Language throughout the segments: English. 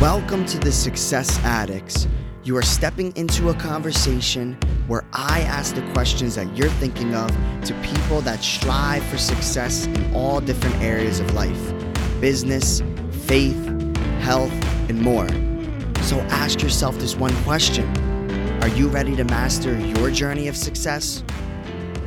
Welcome to the Success Addicts. You are stepping into a conversation where I ask the questions that you're thinking of to people that strive for success in all different areas of life business, faith, health, and more. So ask yourself this one question Are you ready to master your journey of success?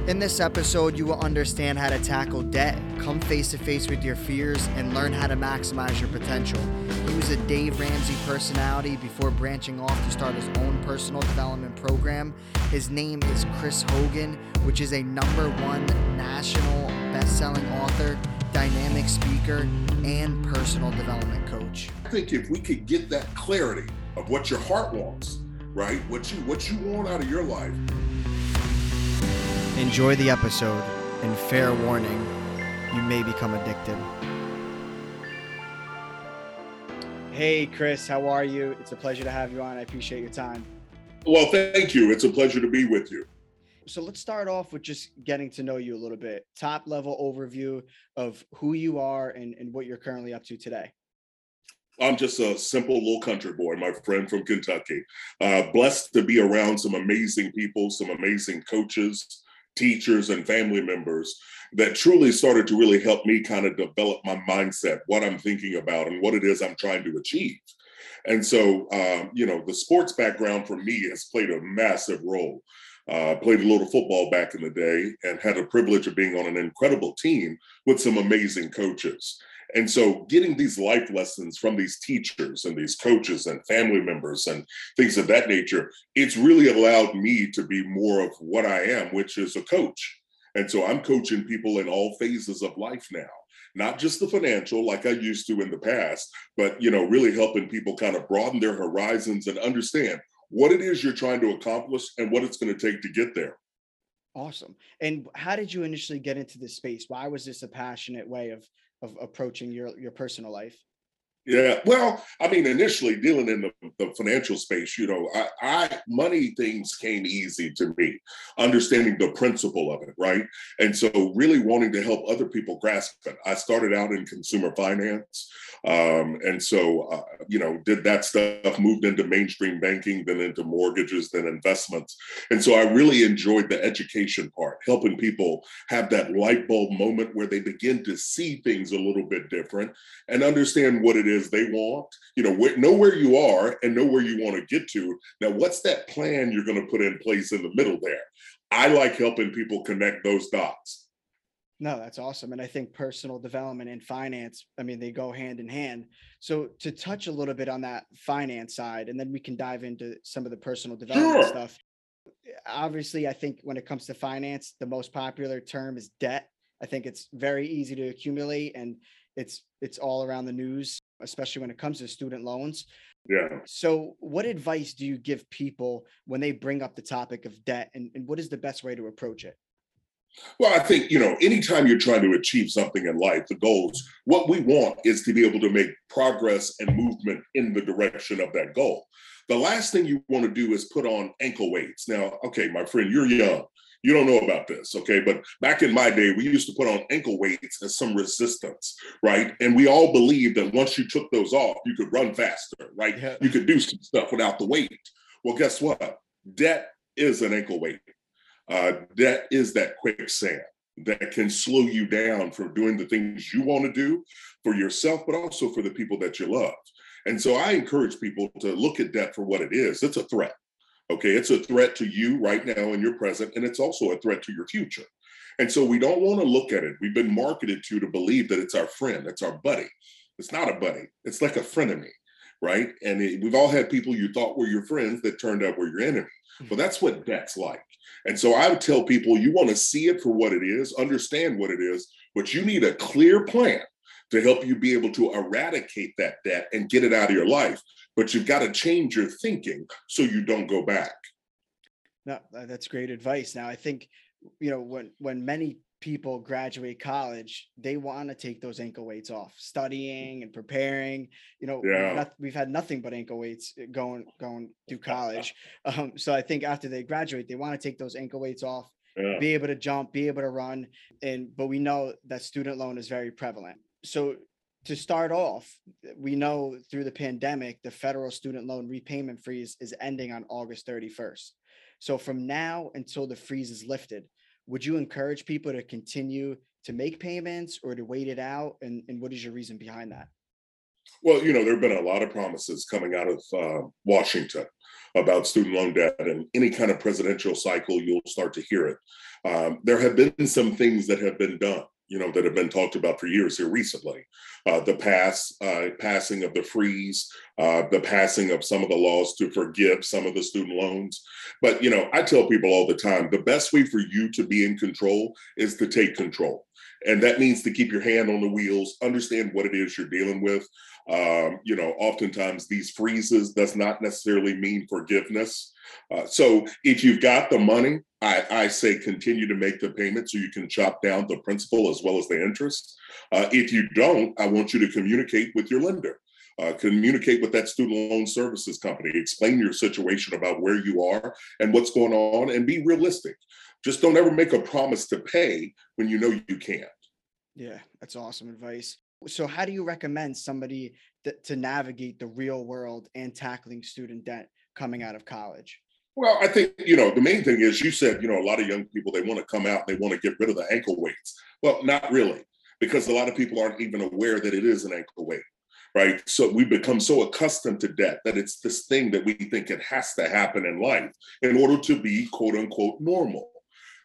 In this episode, you will understand how to tackle debt, come face to face with your fears, and learn how to maximize your potential. He was a Dave Ramsey personality before branching off to start his own personal development program. His name is Chris Hogan, which is a number one national best-selling author, dynamic speaker, and personal development coach. I think if we could get that clarity of what your heart wants, right? What you what you want out of your life, Enjoy the episode, and fair warning, you may become addicted. Hey, Chris, how are you? It's a pleasure to have you on. I appreciate your time. well, thank you. It's a pleasure to be with you. So let's start off with just getting to know you a little bit. Top level overview of who you are and, and what you're currently up to today. I'm just a simple little country boy, my friend from Kentucky. Uh, blessed to be around some amazing people, some amazing coaches, teachers, and family members that truly started to really help me kind of develop my mindset, what I'm thinking about, and what it is I'm trying to achieve. And so, um, you know, the sports background for me has played a massive role. Uh, played a little football back in the day and had the privilege of being on an incredible team with some amazing coaches. And so, getting these life lessons from these teachers and these coaches and family members and things of that nature, it's really allowed me to be more of what I am, which is a coach. And so, I'm coaching people in all phases of life now, not just the financial like I used to in the past, but you know, really helping people kind of broaden their horizons and understand what it is you're trying to accomplish and what it's going to take to get there. Awesome. And how did you initially get into this space? Why was this a passionate way of of approaching your your personal life? Yeah, well, I mean, initially dealing in the, the financial space, you know, I, I money things came easy to me, understanding the principle of it, right? And so, really wanting to help other people grasp it. I started out in consumer finance, um, and so uh, you know, did that stuff, moved into mainstream banking, then into mortgages, then investments, and so I really enjoyed the education part, helping people have that light bulb moment where they begin to see things a little bit different and understand what it is they want. You know, wh- know where you are and know where you want to get to. Now, what's that plan you're going to put in place in the middle there? I like helping people connect those dots. No, that's awesome. And I think personal development and finance, I mean, they go hand in hand. So to touch a little bit on that finance side, and then we can dive into some of the personal development Sure. stuff. Obviously, I think when it comes to finance, the most popular term is debt. I think it's very easy to accumulate and it's it's all around the news, especially when it comes to student loans. Yeah. So what advice do you give people when they bring up the topic of debt and, and what is the best way to approach it? Well, I think, you know, anytime you're trying to achieve something in life, the goals, what we want is to be able to make progress and movement in the direction of that goal. The last thing you want to do is put on ankle weights. Now, okay, my friend, you're young. You don't know about this, okay? But back in my day, we used to put on ankle weights as some resistance, right? And we all believed that once you took those off, you could run faster, right? Yeah. You could do some stuff without the weight. Well, guess what? Debt is an ankle weight. Uh, debt is that quicksand that can slow you down from doing the things you want to do for yourself, but also for the people that you love. And so I encourage people to look at debt for what it is. It's a threat. Okay. It's a threat to you right now in your present, and it's also a threat to your future. And so we don't want to look at it. We've been marketed to to believe that it's our friend, it's our buddy. It's not a buddy, it's like a frenemy, right? And it, we've all had people you thought were your friends that turned out were your enemy. Hmm. Well, that's what debt's like. And so I would tell people you want to see it for what it is, understand what it is, but you need a clear plan to help you be able to eradicate that debt and get it out of your life. But you've got to change your thinking so you don't go back. No, that's great advice. Now, I think you know when when many people graduate college, they want to take those ankle weights off, studying and preparing. You know, Yeah. we've, not, we've had nothing but ankle weights uh, going going through college. Um, so I think after they graduate, they want to take those ankle weights off, Yeah. be able to jump, be able to run, and but we know that student loan is very prevalent. So to start off, we know through the pandemic, the federal student loan repayment freeze is ending on August 31st. So from now until the freeze is lifted, would you encourage people to continue to make payments or to wait it out? And, and what is your reason behind that? Well, you know, there have been a lot of promises coming out of uh, Washington about student loan debt, and any kind of presidential cycle, you'll start to hear it. Um, there have been some things that have been done you know that have been talked about for years here recently. Uh, the pass uh, passing of the freeze uh, the passing of some of the laws to forgive some of the student loans. But you know i tell people all the time the best way for you to be in control is to take control and that means to keep your hand on the wheels understand what it is you're dealing with um, you know oftentimes these freezes does not necessarily mean forgiveness uh, so if you've got the money I, I, say continue to make the payment so you can chop down the principal as well as the interest. Uh, if you don't, I want you to communicate with your lender. Uh, communicate with that student loan services company. Explain your situation about where you are and what's going on, and be realistic. Just don't ever make a promise to pay when you know you can't. Yeah, that's awesome advice. So, how do you recommend somebody th- to navigate the real world and tackling student debt coming out of college? Well, I think, you know, the main thing is you said, you know, a lot of young people, they want to come out, they want to get rid of the ankle weights. Well, not really, because a lot of people aren't even aware that it is an ankle weight, right? So we become so accustomed to debt that it's this thing that we think it has to happen in life in order to be quote unquote normal.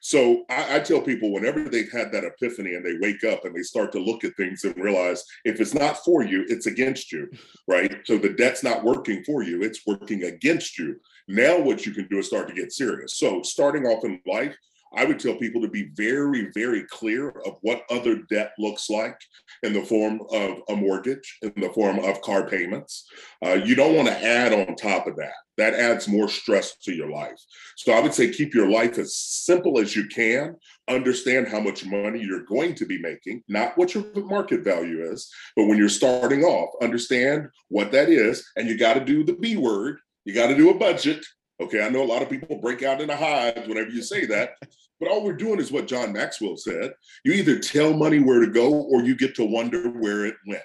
So I, I, tell people whenever they've had that epiphany and they wake up and they start to look at things and realize if it's not for you, it's against you, right? So the debt's not working for you, it's working against you. Now, what you can do is start to get serious. So starting off in life, I would tell people to be very, very clear of what other debt looks like in the form of a mortgage, in the form of car payments. Uh, you don't want to add on top of that. That adds more stress to your life. So I would say keep your life as simple as you can. Understand how much money you're going to be making, not what your market value is, but when you're starting off, understand what that is. And you got to do the B word. You got to do a budget Okay, I know a lot of people break out into hives whenever you say that, but all we're doing is what John Maxwell said. You either tell money where to go or you get to wonder where it went.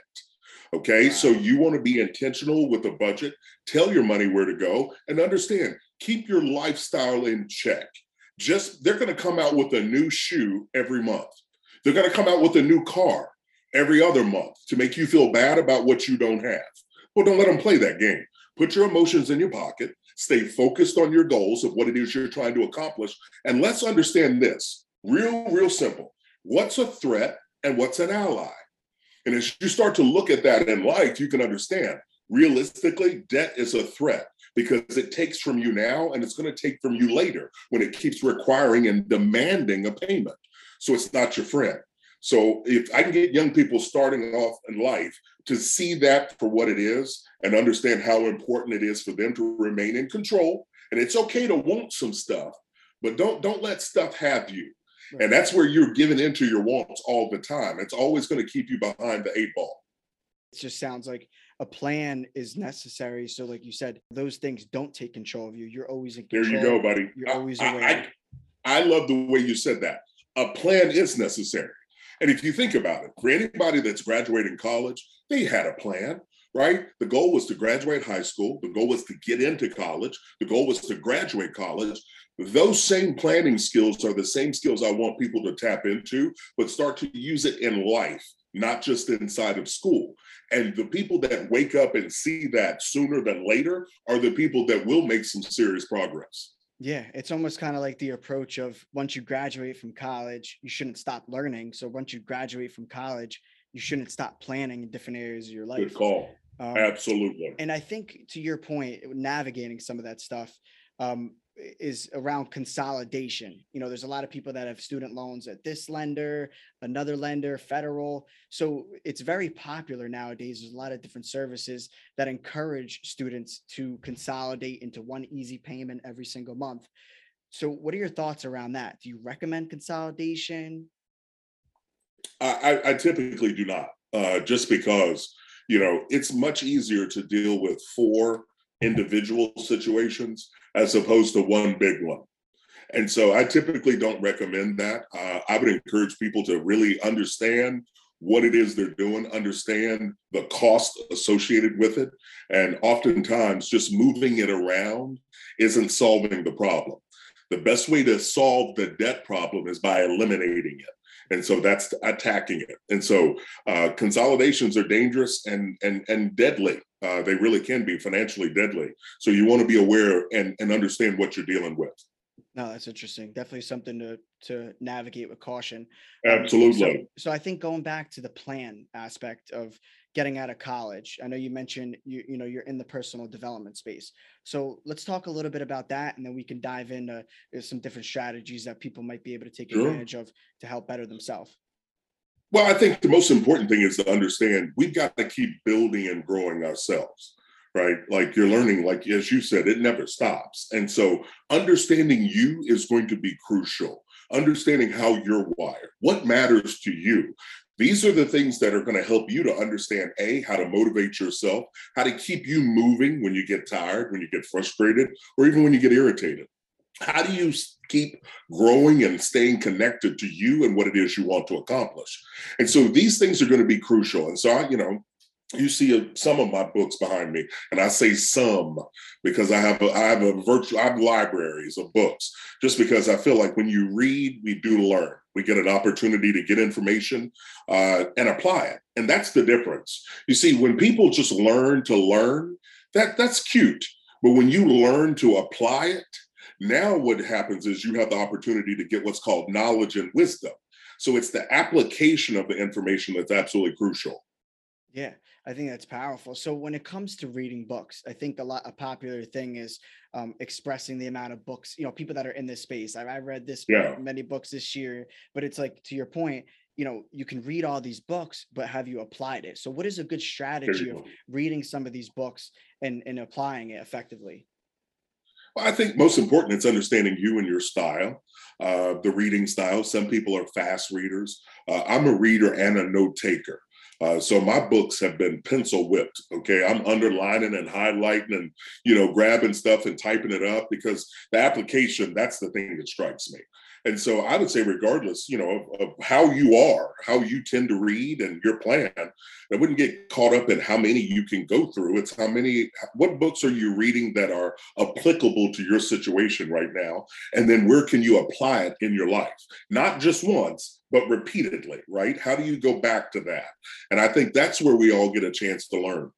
Okay, wow. so you want to be intentional with a budget, tell your money where to go, and understand, keep your lifestyle in check. Just they're going to come out with a new shoe every month. They're going to come out with a new car every other month to make you feel bad about what you don't have. Well, don't let them play that game. Put your emotions in your pocket Stay focused on your goals of what it is you're trying to accomplish. And let's understand this real, real simple. What's a threat and what's an ally? And as you start to look at that in life, you can understand realistically, debt is a threat because it takes from you now and it's going to take from you later when it keeps requiring and demanding a payment. So it's not your friend. So if I can get young people starting off in life to see that for what it is and understand how important it is for them to remain in control. And it's okay to want some stuff, but don't don't let stuff have you. Right. And that's where you're giving into your wants all the time. It's always going to keep you behind the eight ball. It just sounds like a plan is necessary. So, like you said, those things don't take control of you. You're always in control. There you go, buddy. You're always I, aware. I, I love the way you said that. A plan is necessary. And if you think about it, for anybody that's graduating college, they had a plan, right? The goal was to graduate high school. The goal was to get into college. The goal was to graduate college. Those same planning skills are the same skills I want people to tap into, but start to use it in life, not just inside of school. And the people that wake up and see that sooner than later are the people that will make some serious progress. Yeah, it's almost kind of like the approach of once you graduate from college, you shouldn't stop learning. So once you graduate from college, you shouldn't stop planning in different areas of your life. Good call. Um, Absolutely. And I think to your point, navigating some of that stuff, um, is around consolidation. You know, there's a lot of people that have student loans at this lender, another lender, federal. So it's very popular nowadays. There's a lot of different services that encourage students to consolidate into one easy payment every single month. So, what are your thoughts around that? Do you recommend consolidation? I, I typically do not, uh, just because you know it's much easier to deal with four individual situations as opposed to one big one. And so I typically don't recommend that. Uh, I would encourage people to really understand what it is they're doing, understand the cost associated with it. And oftentimes, just moving it around isn't solving the problem. The best way to solve the debt problem is by eliminating it. And so that's attacking it. And so uh, consolidations are dangerous and and and deadly. Uh, they really can be financially deadly. So you want to be aware and, and understand what you're dealing with. No, that's interesting. Definitely something to to navigate with caution. Um, Absolutely. So, so I think going back to the plan aspect of getting out of college, I know you mentioned you you know you're in the personal development space. So let's talk a little bit about that, and then we can dive into uh, some different strategies that people might be able to take sure. advantage of to help better themselves. Well, I think the most important thing is to understand we've got to keep building and growing ourselves right? Like you're learning, like as you said, it never stops. And so understanding you is going to be crucial. Understanding how you're wired, what matters to you. These are the things that are going to help you to understand A, how to motivate yourself, how to keep you moving when you get tired, when you get frustrated, or even when you get irritated. How do you keep growing and staying connected to you and what it is you want to accomplish? And so these things are going to be crucial. And so, I, you know, you see some of my books behind me, and I say some because I have a, I have a virtual I have libraries of books. Just because I feel like when you read, we do learn. We get an opportunity to get information uh, and apply it, and that's the difference. You see, when people just learn to learn, that that's cute. But when you learn to apply it, now what happens is you have the opportunity to get what's called knowledge and wisdom. So it's the application of the information that's absolutely crucial. Yeah, I think that's powerful. So when it comes to reading books, I think a lot a popular thing is um, expressing the amount of books. You know, people that are in this space. I, I read this yeah. many books this year, but it's like to your point. You know, you can read all these books, but have you applied it? So, what is a good strategy of reading some of these books and and applying it effectively? I think most important it's understanding you and your style, uh, the reading style. Some people are fast readers. Uh, I'm a reader and a note taker. Uh, so my books have been pencil whipped. Okay, I'm underlining and highlighting and you know grabbing stuff and typing it up because the application that's the thing that strikes me. And so I would say, regardless, you know, of, of, how you are, how you tend to read and your plan, I wouldn't get caught up in how many you can go through. It's how many, what books are you reading that are applicable to your situation right now? And then where can you apply it in your life? Not just once, but repeatedly, right? How do you go back to that? And I think that's where we all get a chance to learn.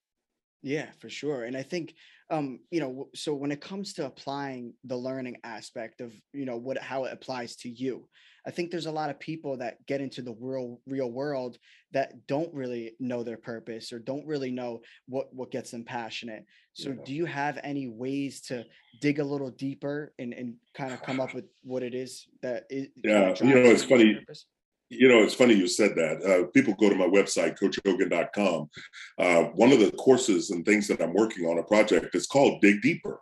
Yeah, for sure. And I think um you know so when it comes to applying the learning aspect of you know what how it applies to you i think there's a lot of people that get into the real real world that don't really know their purpose or don't really know what what gets them passionate so yeah. do you have any ways to dig a little deeper and and kind of come up with what it is that is yeah you know it's funny purpose? You know, it's funny you said that. Uh, people go to my website, coachhogan.com. Uh, one of the courses and things that I'm working on a project is called Dig Deeper.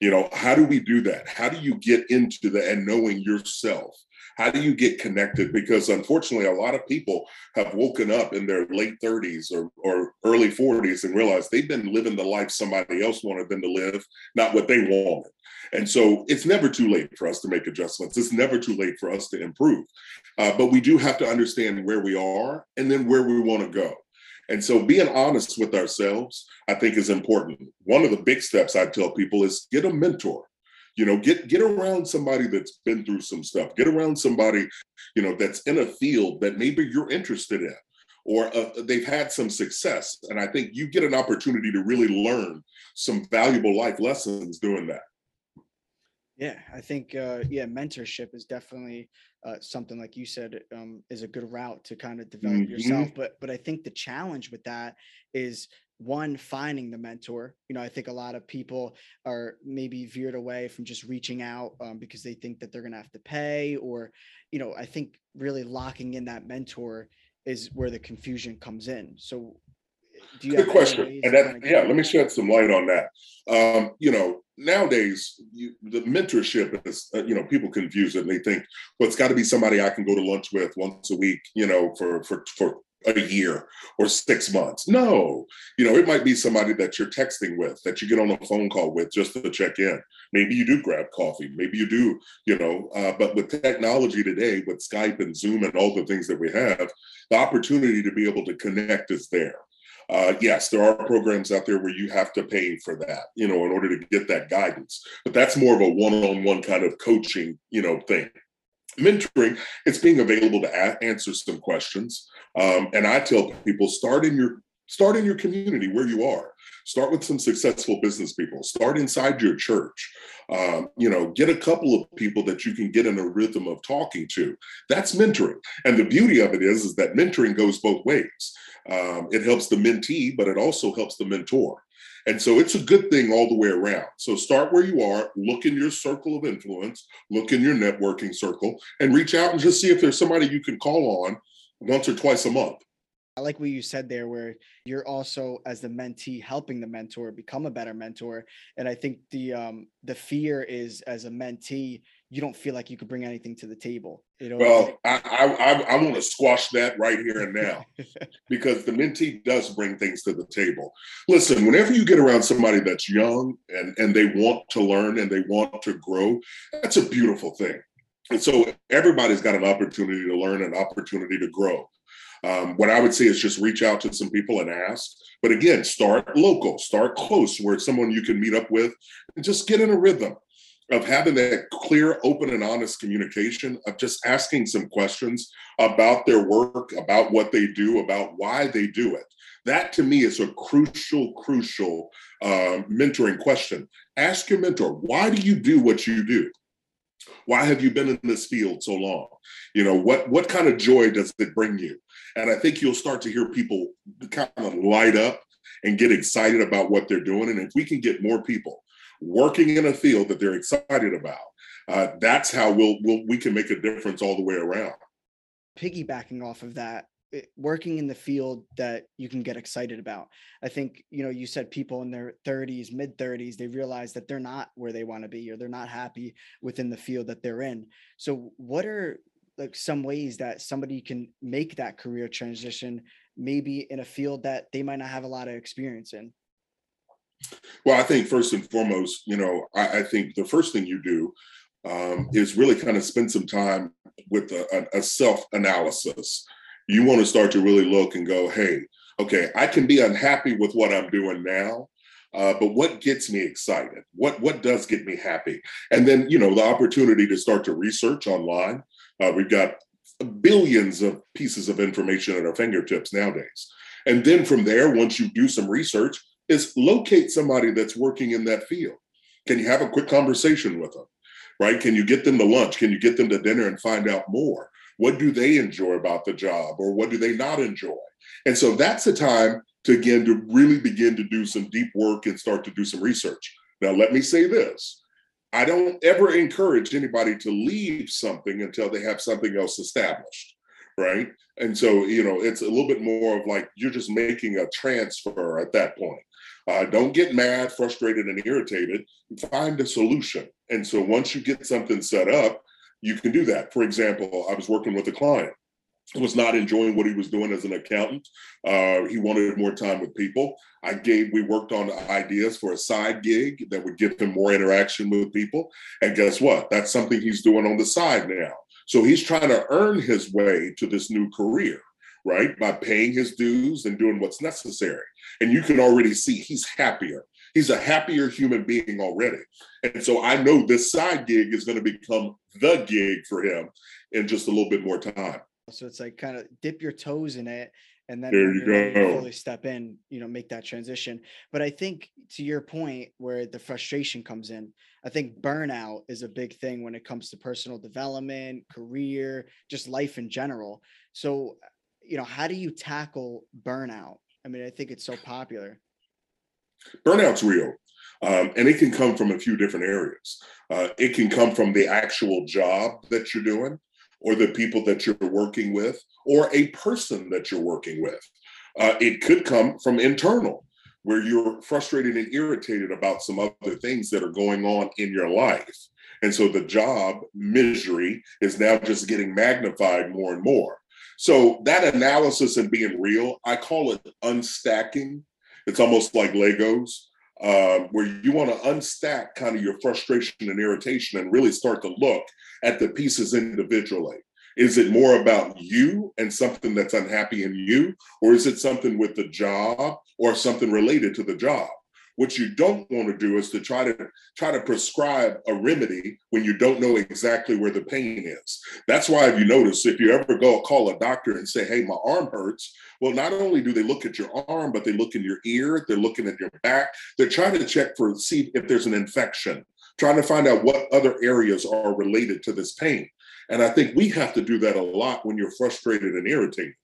You know, how do we do that? How do you get into the and knowing yourself? How do you get connected? Because unfortunately, a lot of people have woken up in their late 30s or, or early 40s and realized they've been living the life somebody else wanted them to live, not what they wanted. And so it's never too late for us to make adjustments. It's never too late for us to improve. Uh, but we do have to understand where we are and then where we want to go. And so being honest with ourselves, I think is important. One of the big steps I tell people is get a mentor. You know, get get around somebody that's been through some stuff. Get around somebody, you know, that's in a field that maybe you're interested in or uh, they've had some success. And I think you get an opportunity to really learn some valuable life lessons doing that. Yeah, I think uh, yeah, mentorship is definitely uh, something like you said um, is a good route to kind of develop mm-hmm. yourself. But but I think the challenge with that is one finding the mentor. You know, I think a lot of people are maybe veered away from just reaching out um, because they think that they're going to have to pay, or you know, I think really locking in that mentor is where the confusion comes in. So Good question. And that, yeah, let me shed some light on that. Um, you know, nowadays, you, the mentorship is, uh, you know, people confuse it and they think, well, it's got to be somebody I can go to lunch with once a week, you know, for for for a year or six months. No, you know, it might be somebody that you're texting with, that you get on a phone call with just to check in. Maybe you do grab coffee. Maybe you do, you know, uh, but with technology today, with Skype and Zoom and all the things that we have, the opportunity to be able to connect is there. Uh, yes, there are programs out there where you have to pay for that, you know, in order to get that guidance. But that's more of a one-on-one kind of coaching, you know, thing mentoring it's being available to a- answer some questions um, and i tell people start in your start in your community where you are. Start with some successful business people. Start inside your church. Um, you know get a couple of people that you can get in a rhythm of talking to. That's mentoring. And the beauty of it is is that mentoring goes both ways. Um, it helps the mentee but it also helps the mentor. And so it's a good thing all the way around. So start where you are, look in your circle of influence, look in your networking circle, and reach out and just see if there's somebody you can call on once or twice a month. I like what you said there, where you're also as the mentee helping the mentor become a better mentor. And I think the um, the fear is as a mentee, you don't feel like you could bring anything to the table. You know. Well, I I, I want to squash that right here and now, because the mentee does bring things to the table. Listen, whenever you get around somebody that's young and and they want to learn and they want to grow, that's a beautiful thing. And so everybody's got an opportunity to learn, an opportunity to grow. Um, what I would say is just reach out to some people and ask. But again, start local, start close where it's someone you can meet up with and just get in a rhythm of having that clear, open, and honest communication, of just asking some questions about their work, about what they do, about why they do it. That to me is a crucial, crucial uh, mentoring question. Ask your mentor, why do you do what you do? Why have you been in this field so long? You know, what what kind of joy does it bring you? And I think you'll start to hear people kind of light up and get excited about what they're doing. And if we can get more people working in a field that they're excited about, uh, that's how we'll, we'll we can make a difference all the way around. Piggybacking off of that, Eh, working in the field that you can get excited about. I think, you know, you said people in their 30s, mid 30s, they realize that they're not where they want to be or they're not happy within the field that they're in. So, what are like some ways that somebody can make that career transition, maybe in a field that they might not have a lot of experience in? Well, I think first and foremost, you know, I, I think the first thing you do um, is really kind of spend some time with a, a self analysis you want to start to really look and go, hey, okay, I can be unhappy with what I'm doing now, uh, but what gets me excited? What what does get me happy? And then you know the opportunity to start to research online. Uh, we've got billions of pieces of information at our fingertips nowadays. And then from there, once you do some research, is locate somebody that's working in that field. Can you have a quick conversation with them? Right? Can you get them to lunch? Can you get them to dinner and find out more? What do they enjoy about the job or what do they not enjoy? And so that's the time to again to really begin to do some deep work and start to do some research. Now, let me say this. I don't ever encourage anybody to leave something until they have something else established, right? And so, you know, it's a little bit more of like you're just making a transfer at that point. Uh, don't get mad, frustrated, and irritated. Find a solution. And so once you get something set up, you can do that. For example, I was working with a client was not enjoying what he was doing as an accountant. Uh, he wanted more time with people. I gave, we worked on ideas for a side gig that would give him more interaction with people. And guess what? That's something he's doing on the side now. So he's trying to earn his way to this new career, right? By paying his dues and doing what's necessary. And you can already see he's happier he's a happier human being already. And so I know this side gig is going to become the gig for him in just a little bit more time. So it's like kind of dip your toes in it and then there you go. fully step in, you know, make that transition. But I think to your point where the frustration comes in, I think burnout is a big thing when it comes to personal development, career, just life in general. So, you know, how do you tackle burnout? I mean, I think it's so popular. Burnout's real. Um, and it can come from a few different areas. Uh, it can come from the actual job that you're doing, or the people that you're working with, or a person that you're working with. Uh, it could come from internal, where you're frustrated and irritated about some other things that are going on in your life. And so the job misery is now just getting magnified more and more. So that analysis and being real, I call it unstacking. It's almost like Legos, uh, where you want to unstack kind of your frustration and irritation and really start to look at the pieces individually. Is it more about you and something that's unhappy in you, or is it something with the job or something related to the job? What you don't want to do is to try to try to prescribe a remedy when you don't know exactly where the pain is. That's why if you notice, if you ever go call a doctor and say, "Hey, my arm hurts," well, not only do they look at your arm, but they look in your ear, they're looking at your back. They're trying to check for see if there's an infection, trying to find out what other areas are related to this pain. And I think we have to do that a lot when you're frustrated and irritated.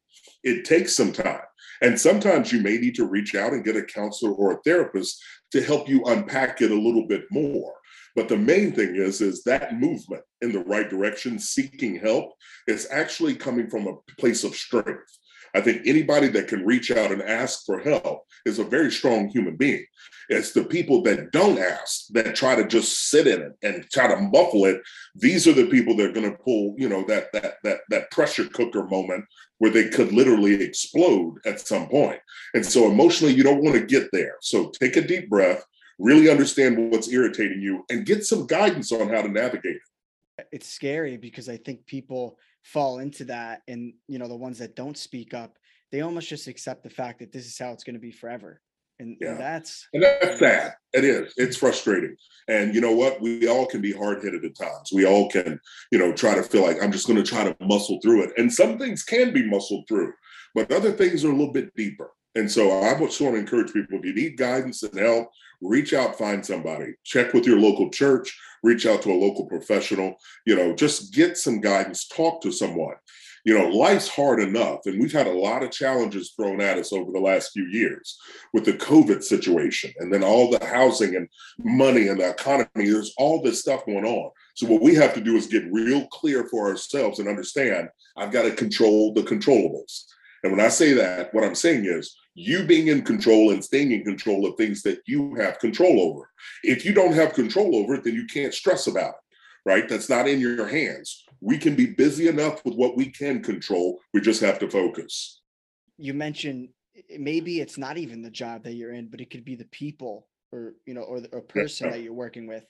It takes some time. And sometimes you may need to reach out and get a counselor or a therapist to help you unpack it a little bit more. But the main thing is, is that movement in the right direction, seeking help, is actually coming from a place of strength. I think anybody that can reach out and ask for help is a very strong human being. It's the people that don't ask, that try to just sit in it and try to muffle it. These are the people that are going to pull, you know, that that that that pressure cooker moment where they could literally explode at some point. And so emotionally, you don't want to get there. So take a deep breath, really understand what's irritating you, and get some guidance on how to navigate it. It's scary because I think people fall into that and you know the ones that don't speak up they almost just accept the fact that this is how it's going to be forever and, yeah. and that's and that's sad. It is. It's frustrating. And you know what? We all can be hard-headed at times. We all can you know try to feel like i'm just going to try to muscle through it. And some things can be muscled through but other things are a little bit deeper. And so i just want to encourage people if you need guidance and help reach out find somebody. Check with your local church reach out to a local professional you know just get some guidance talk to someone you know, life's hard enough. And we've had a lot of challenges thrown at us over the last few years with the COVID situation and then all the housing and money and the economy. There's all this stuff going on. So, what we have to do is get real clear for ourselves and understand I've got to control the controllables. And when I say that, what I'm saying is you being in control and staying in control of things that you have control over. If you don't have control over it, then you can't stress about it, right? That's not in your hands we can be busy enough with what we can control. We just have to focus. You mentioned eh, maybe it's not even the job that you're in, but it could be the people or you know or the or person yeah. that you're working with.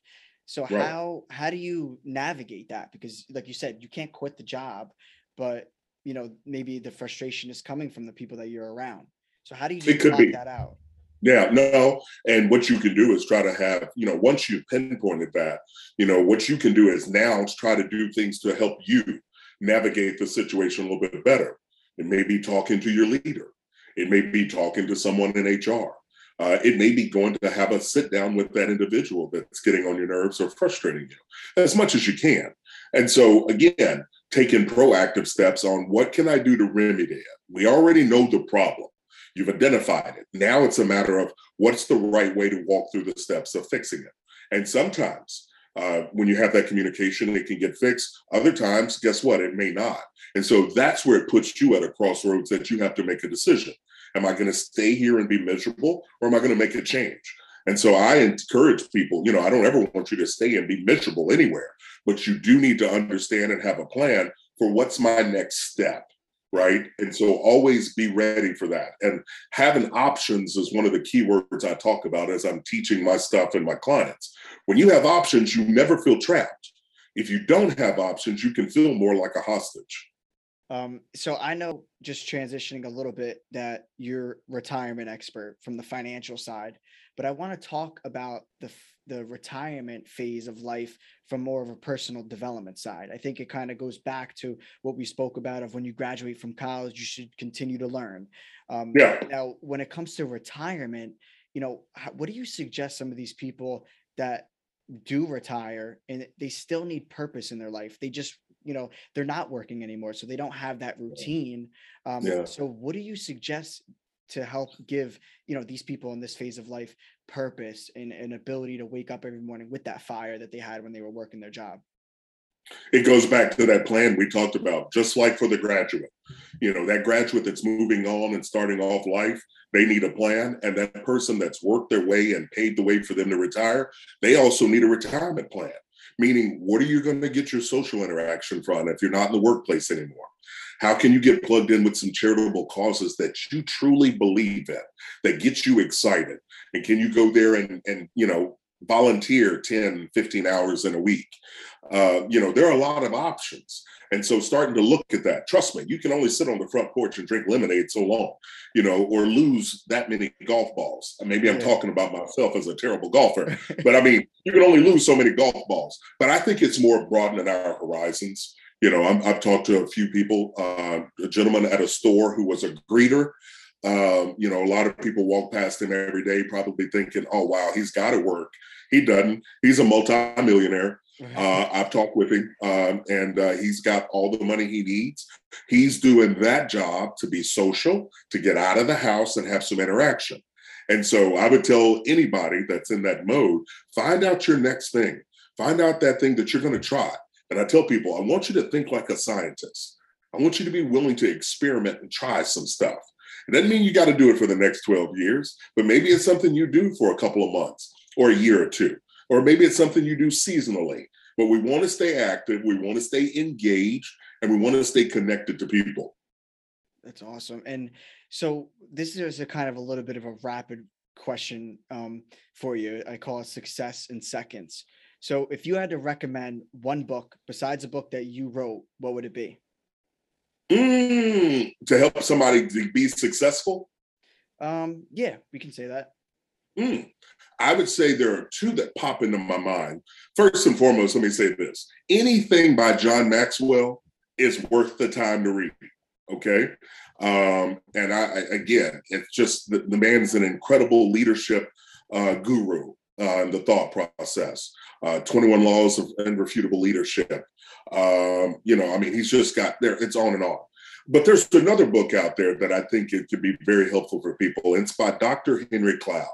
So right. how how do you navigate that? Because like you said, you can't quit the job, but you know maybe the frustration is coming from the people that you're around. So how do you it could be. that out? Yeah, no. And what you can do is try to have, you know, once you've pinpointed that, you know, what you can do is now try to do things to help you navigate the situation a little bit better. It may be talking to your leader. It may be talking to someone in HR. Uh, it may be going to have a sit down with that individual that's getting on your nerves or frustrating you as much as you can. And so, again, taking proactive steps on what can I do to remedy it? We already know the problem. You've identified it. Now it's a matter of what's the right way to walk through the steps of fixing it. And sometimes uh, when you have that communication, it can get fixed. Other times, guess what? It may not. And so that's where it puts you at a crossroads that you have to make a decision. Am I going to stay here and be miserable or am I going to make a change? And so I encourage people, you know, I don't ever want you to stay and be miserable anywhere, but you do need to understand and have a plan for what's my next step right? And so always be ready for that. And having options is one of the key words I talk about as I'm teaching my stuff and my clients. When you have options, you never feel trapped. If you don't have options, you can feel more like a hostage. Um, so I know just transitioning a little bit that you're retirement expert from the financial side, but I want to talk about the the retirement phase of life from more of a personal development side. I think it kind of goes back to what we spoke about of when you graduate from college, you should continue to learn. Um, yeah. Now, when it comes to retirement, you know, how, what do you suggest some of these people that do retire and they still need purpose in their life? They just you know they're not working anymore so they don't have that routine um, yeah. so what do you suggest to help give you know these people in this phase of life purpose and an ability to wake up every morning with that fire that they had when they were working their job. It goes back to that plan we talked about just like for the graduate. You know that graduate that's moving on and starting off life they need a plan and that person that's worked their way and paid the way for them to retire they also need a retirement plan. Meaning what are you going to get your social interaction from if you're not in the workplace anymore How can you get plugged in with some charitable causes that you truly believe in, that gets you excited? And can you go there and, and you know, volunteer 10, 15 hours in a week? Uh, you know, there are a lot of options. And so starting to look at that, trust me, you can only sit on the front porch and drink lemonade so long, you know, or lose that many golf balls. Maybe I'm yeah. talking about myself as a terrible golfer, but I mean, you can only lose so many golf balls. But I think it's more broadening our horizons. You know, i have talked to a few people, uh, a gentleman at a store who was a greeter. Um, you know, a lot of people walk past him every day, probably thinking, oh, wow, he's got to work. He doesn't. He's a multimillionaire. Uh, I've talked with him, um, and uh, he's got all the money he needs. He's doing that job to be social, to get out of the house and have some interaction. And so I would tell anybody that's in that mode find out your next thing, find out that thing that you're going to try. And I tell people, I want you to think like a scientist. I want you to be willing to experiment and try some stuff. It doesn't mean you got to do it for the next 12 years, but maybe it's something you do for a couple of months or a year or two or maybe it's something you do seasonally. But we want to stay active, we want to stay engaged, and we want to stay connected to people. That's awesome. And so this is a kind of a little bit of a rapid question um, for you. I call it success in seconds. So if you had to recommend one book besides a book that you wrote, what would it be? Mm, to help somebody to be successful? Um, yeah, we can say that. Mm. I would say there are two that pop into my mind. First and foremost, let me say this anything by John Maxwell is worth the time to read. Okay. Um, and I, again, it's just the, the man is an incredible leadership uh, guru uh, in the thought process. Uh, 21 Laws of Irrefutable Leadership. Um, you know, I mean, he's just got there, it's on and on. But there's another book out there that I think it could be very helpful for people. It's by Dr. Henry Cloud.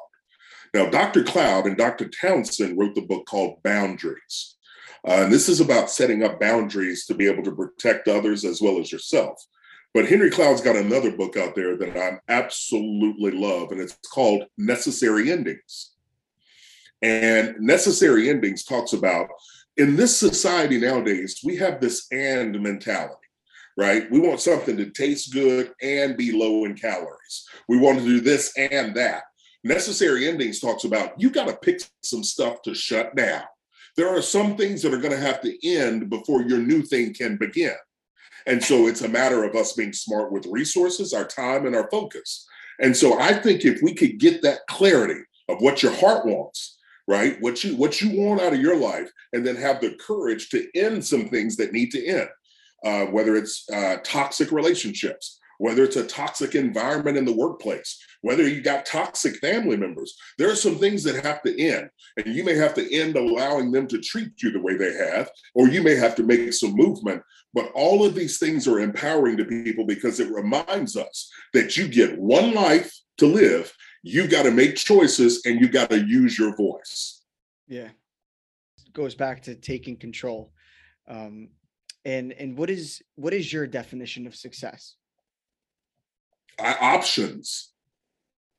Now, Dr. Cloud and Dr. Townsend wrote the book called Boundaries. Uh, and this is about setting up boundaries to be able to protect others as well as yourself. But Henry Cloud's got another book out there that I absolutely love, and it's called Necessary Endings. And Necessary Endings talks about in this society nowadays, we have this and mentality, right? We want something to taste good and be low in calories. We want to do this and that. Necessary Endings talks about you got to pick some stuff to shut down. There are some things that are going to have to end before your new thing can begin. And so it's a matter of us being smart with resources, our time, and our focus. And so I think if we could get that clarity of what your heart wants, right? What you what you want out of your life, and then have the courage to end some things that need to end, uh, whether it's uh, toxic relationships, whether it's a toxic environment in the workplace, whether you got toxic family members. There are some things that have to end, and you may have to end allowing them to treat you the way they have, or you may have to make some movement. But all of these things are empowering to people because it reminds us that you get one life to live. You got to make choices and you got to use your voice. Yeah. It goes back to taking control. Um, and and what is what is your definition of success? options.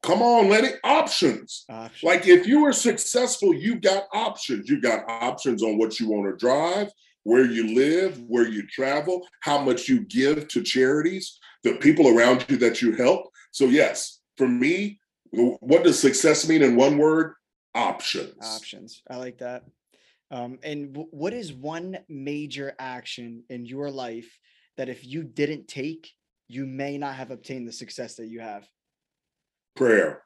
Come on, Lenny, options. options. Like if you are successful, you've got options. You've got options on what you want to drive, where you live, where you travel, how much you give to charities, the people around you that you help. So, yes, for me, what does success mean in one word? Options. Options. I like that. Um, and w- what is one major action in your life that if you didn't take, you may not have obtained the success that you have? Prayer.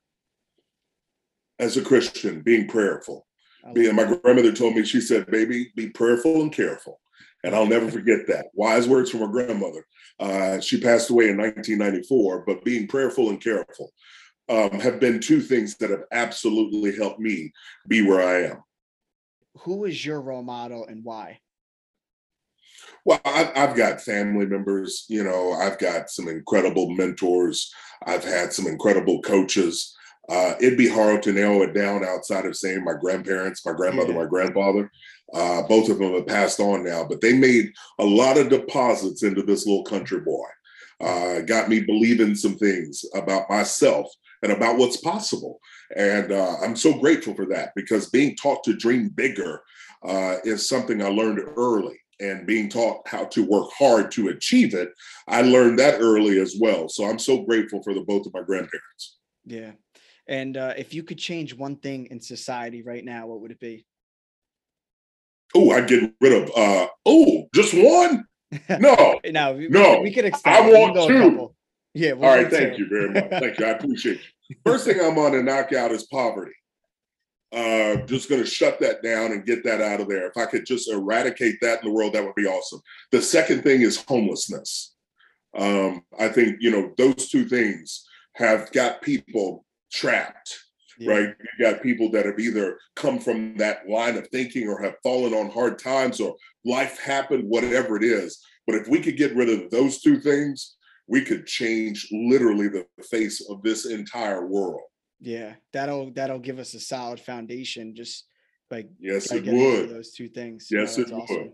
As a Christian, being prayerful. Being, my grandmother told me, she said, baby, be prayerful and careful. And I'll never forget that. Wise words from her grandmother. Uh, she passed away in 1994, but being prayerful and careful um, have been two things that have absolutely helped me be where I am. Who is your role model and why? Well, I've, got family members, you know, I've got some incredible mentors, I've had some incredible coaches. Uh, it'd be hard to narrow it down outside of saying my grandparents, my grandmother, yeah. my grandfather. Uh, both of them have passed on now, but they made a lot of deposits into this little country boy. Uh, got me believing some things about myself and about what's possible. And uh, I'm so grateful for that because being taught to dream bigger uh, is something I learned early. and being taught how to work hard to achieve it, I learned that early as well. So I'm so grateful for the both of my grandparents. Yeah. And uh, if you could change one thing in society right now, what would it be? Oh, I'd get rid of. Uh, oh, just one? No, no, we, no. We could extend. I want two. Yeah. We'll All right. Thank two. you very much. Thank you. I appreciate you. First thing I'm going to knock out is poverty. Uh, just going to shut that down and get that out of there. If I could just eradicate that in the world, that would be awesome. The second thing is homelessness. Um, I think you know those two things have got people trapped. Yeah. Right, you got people that have either come from that line of thinking or have fallen on hard times or life happened, whatever it is. But if we could get rid of those two things, we could change literally the face of this entire world. Yeah, that'll that'll give us a solid foundation. Just like yes, it would. Those two things. Yes, it awesome. would.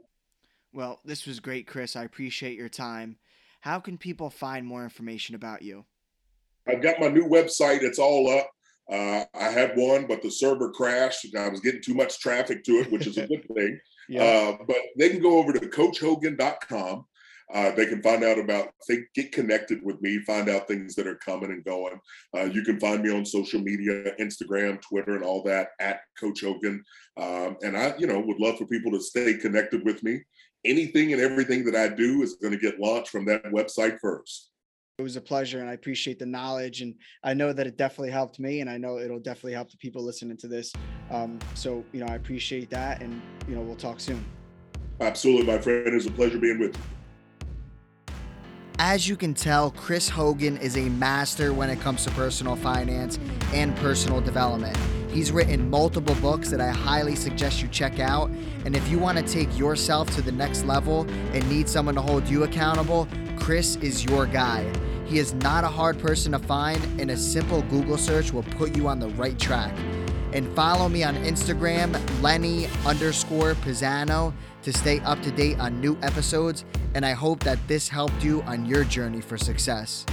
Well, this was great, Chris. I appreciate your time. How can people find more information about you? I've got my new website. It's all up. Uh, I had one, but the server crashed. I was getting too much traffic to it, which is a good thing. yeah. uh, but they can go over to coachhogan.com. Uh, they can find out about, they get connected with me, find out things that are coming and going. Uh, you can find me on social media, Instagram, Twitter, and all that at Coach Hogan. Um, and I, you know, would love for people to stay connected with me. Anything and everything that I do is going to get launched from that website first. It was a pleasure, and I appreciate the knowledge. And I know that it definitely helped me, and I know it'll definitely help the people listening to this. Um, so, you know, I appreciate that, and you know, we'll talk soon. Absolutely, my friend. It was a pleasure being with you. As you can tell, Chris Hogan is a master when it comes to personal finance and personal development. He's written multiple books that I highly suggest you check out. And if you want to take yourself to the next level and need someone to hold you accountable, Chris is your guy. He is not a hard person to find, and a simple Google search will put you on the right track. And follow me on Instagram, Lenny underscore Pisano to stay up to date on new episodes, and I hope that this helped you on your journey for success.